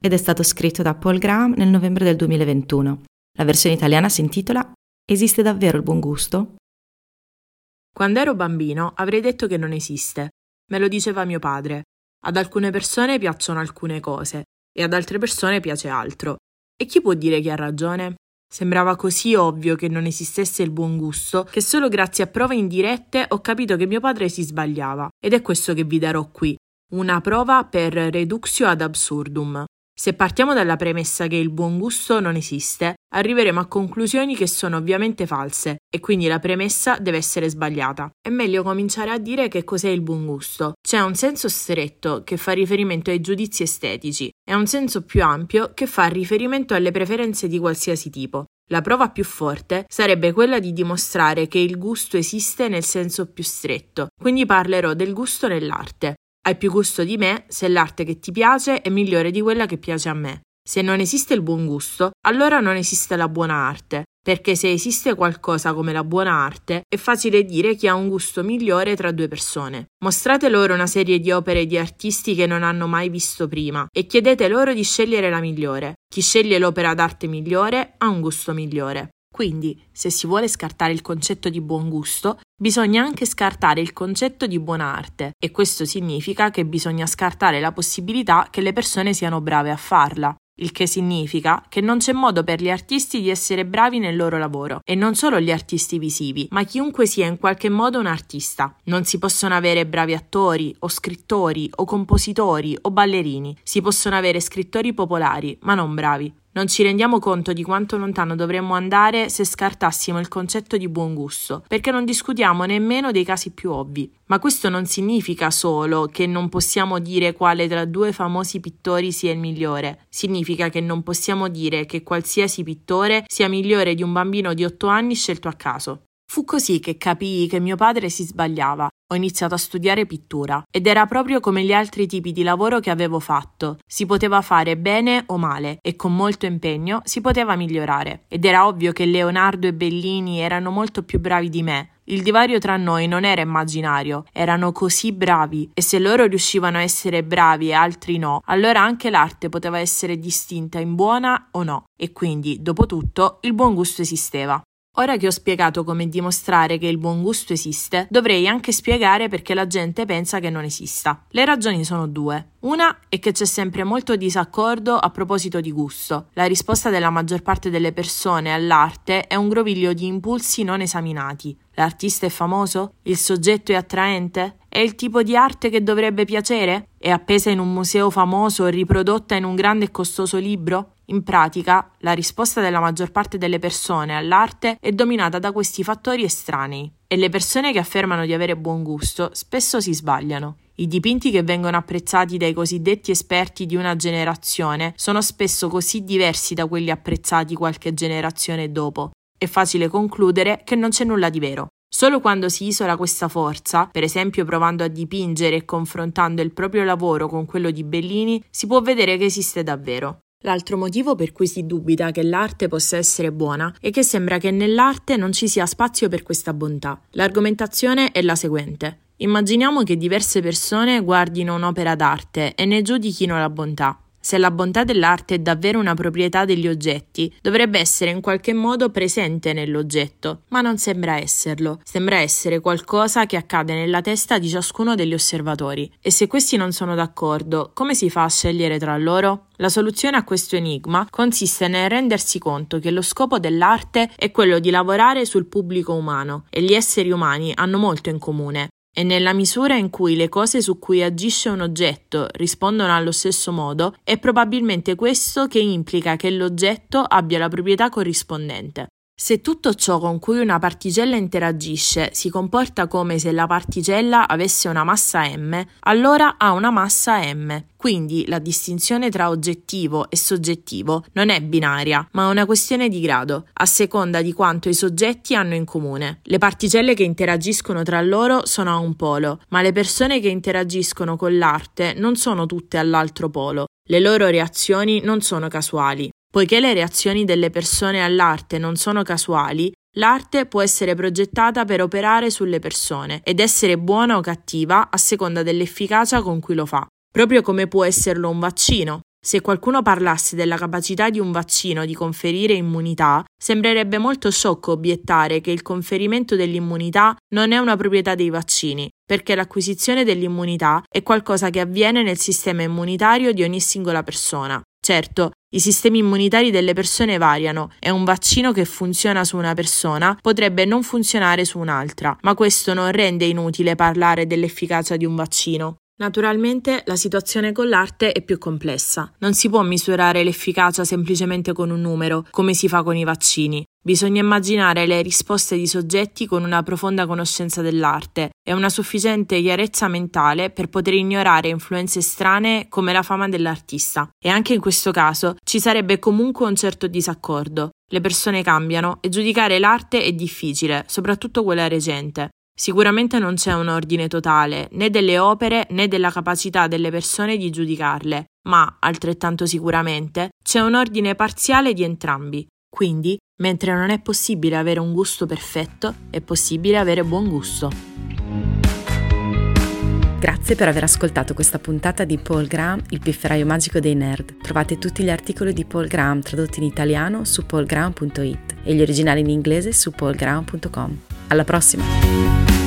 Ed è stato scritto da Paul Graham nel novembre del 2021. La versione italiana si intitola Esiste davvero il buon gusto? Quando ero bambino avrei detto che non esiste. Me lo diceva mio padre. Ad alcune persone piacciono alcune cose e ad altre persone piace altro. E chi può dire che ha ragione? Sembrava così ovvio che non esistesse il buon gusto che solo grazie a prove indirette ho capito che mio padre si sbagliava. Ed è questo che vi darò qui. Una prova per reduxio ad absurdum. Se partiamo dalla premessa che il buon gusto non esiste, arriveremo a conclusioni che sono ovviamente false e quindi la premessa deve essere sbagliata. È meglio cominciare a dire che cos'è il buon gusto. C'è un senso stretto che fa riferimento ai giudizi estetici e un senso più ampio che fa riferimento alle preferenze di qualsiasi tipo. La prova più forte sarebbe quella di dimostrare che il gusto esiste nel senso più stretto, quindi parlerò del gusto nell'arte. Hai più gusto di me se l'arte che ti piace è migliore di quella che piace a me. Se non esiste il buon gusto, allora non esiste la buona arte, perché se esiste qualcosa come la buona arte, è facile dire chi ha un gusto migliore tra due persone. Mostrate loro una serie di opere di artisti che non hanno mai visto prima e chiedete loro di scegliere la migliore. Chi sceglie l'opera d'arte migliore ha un gusto migliore. Quindi, se si vuole scartare il concetto di buon gusto, bisogna anche scartare il concetto di buona arte e questo significa che bisogna scartare la possibilità che le persone siano brave a farla. Il che significa che non c'è modo per gli artisti di essere bravi nel loro lavoro, e non solo gli artisti visivi, ma chiunque sia in qualche modo un artista. Non si possono avere bravi attori, o scrittori, o compositori, o ballerini. Si possono avere scrittori popolari, ma non bravi. Non ci rendiamo conto di quanto lontano dovremmo andare se scartassimo il concetto di buon gusto, perché non discutiamo nemmeno dei casi più ovvi. Ma questo non significa solo che non possiamo dire quale tra due famosi pittori sia il migliore, significa che non possiamo dire che qualsiasi pittore sia migliore di un bambino di 8 anni scelto a caso. Fu così che capii che mio padre si sbagliava. Ho iniziato a studiare pittura ed era proprio come gli altri tipi di lavoro che avevo fatto. Si poteva fare bene o male e con molto impegno si poteva migliorare. Ed era ovvio che Leonardo e Bellini erano molto più bravi di me. Il divario tra noi non era immaginario, erano così bravi e se loro riuscivano a essere bravi e altri no, allora anche l'arte poteva essere distinta in buona o no. E quindi, dopo tutto, il buon gusto esisteva. Ora che ho spiegato come dimostrare che il buon gusto esiste, dovrei anche spiegare perché la gente pensa che non esista. Le ragioni sono due. Una è che c'è sempre molto disaccordo a proposito di gusto. La risposta della maggior parte delle persone all'arte è un groviglio di impulsi non esaminati. L'artista è famoso? Il soggetto è attraente? È il tipo di arte che dovrebbe piacere? È appesa in un museo famoso o riprodotta in un grande e costoso libro? In pratica, la risposta della maggior parte delle persone all'arte è dominata da questi fattori estranei e le persone che affermano di avere buon gusto spesso si sbagliano. I dipinti che vengono apprezzati dai cosiddetti esperti di una generazione sono spesso così diversi da quelli apprezzati qualche generazione dopo. È facile concludere che non c'è nulla di vero. Solo quando si isola questa forza, per esempio provando a dipingere e confrontando il proprio lavoro con quello di Bellini, si può vedere che esiste davvero. L'altro motivo per cui si dubita che l'arte possa essere buona è che sembra che nell'arte non ci sia spazio per questa bontà. L'argomentazione è la seguente. Immaginiamo che diverse persone guardino un'opera d'arte e ne giudichino la bontà. Se la bontà dell'arte è davvero una proprietà degli oggetti, dovrebbe essere in qualche modo presente nell'oggetto, ma non sembra esserlo. Sembra essere qualcosa che accade nella testa di ciascuno degli osservatori. E se questi non sono d'accordo, come si fa a scegliere tra loro? La soluzione a questo enigma consiste nel rendersi conto che lo scopo dell'arte è quello di lavorare sul pubblico umano e gli esseri umani hanno molto in comune. E nella misura in cui le cose su cui agisce un oggetto rispondono allo stesso modo, è probabilmente questo che implica che l'oggetto abbia la proprietà corrispondente. Se tutto ciò con cui una particella interagisce si comporta come se la particella avesse una massa m, allora ha una massa m. Quindi la distinzione tra oggettivo e soggettivo non è binaria, ma una questione di grado, a seconda di quanto i soggetti hanno in comune. Le particelle che interagiscono tra loro sono a un polo, ma le persone che interagiscono con l'arte non sono tutte all'altro polo. Le loro reazioni non sono casuali. Poiché le reazioni delle persone all'arte non sono casuali, l'arte può essere progettata per operare sulle persone ed essere buona o cattiva a seconda dell'efficacia con cui lo fa, proprio come può esserlo un vaccino. Se qualcuno parlasse della capacità di un vaccino di conferire immunità, sembrerebbe molto sciocco obiettare che il conferimento dell'immunità non è una proprietà dei vaccini, perché l'acquisizione dell'immunità è qualcosa che avviene nel sistema immunitario di ogni singola persona. Certo, i sistemi immunitari delle persone variano e un vaccino che funziona su una persona potrebbe non funzionare su un'altra, ma questo non rende inutile parlare dell'efficacia di un vaccino. Naturalmente la situazione con l'arte è più complessa. Non si può misurare l'efficacia semplicemente con un numero, come si fa con i vaccini. Bisogna immaginare le risposte di soggetti con una profonda conoscenza dell'arte e una sufficiente chiarezza mentale per poter ignorare influenze strane come la fama dell'artista. E anche in questo caso ci sarebbe comunque un certo disaccordo. Le persone cambiano e giudicare l'arte è difficile, soprattutto quella recente. Sicuramente non c'è un ordine totale né delle opere né della capacità delle persone di giudicarle, ma, altrettanto sicuramente, c'è un ordine parziale di entrambi. Quindi, mentre non è possibile avere un gusto perfetto, è possibile avere buon gusto. Grazie per aver ascoltato questa puntata di Paul Graham, il pifferaio magico dei nerd. Trovate tutti gli articoli di Paul Graham tradotti in italiano su paulgraham.it e gli originali in inglese su paulgraham.com. Alla prossima!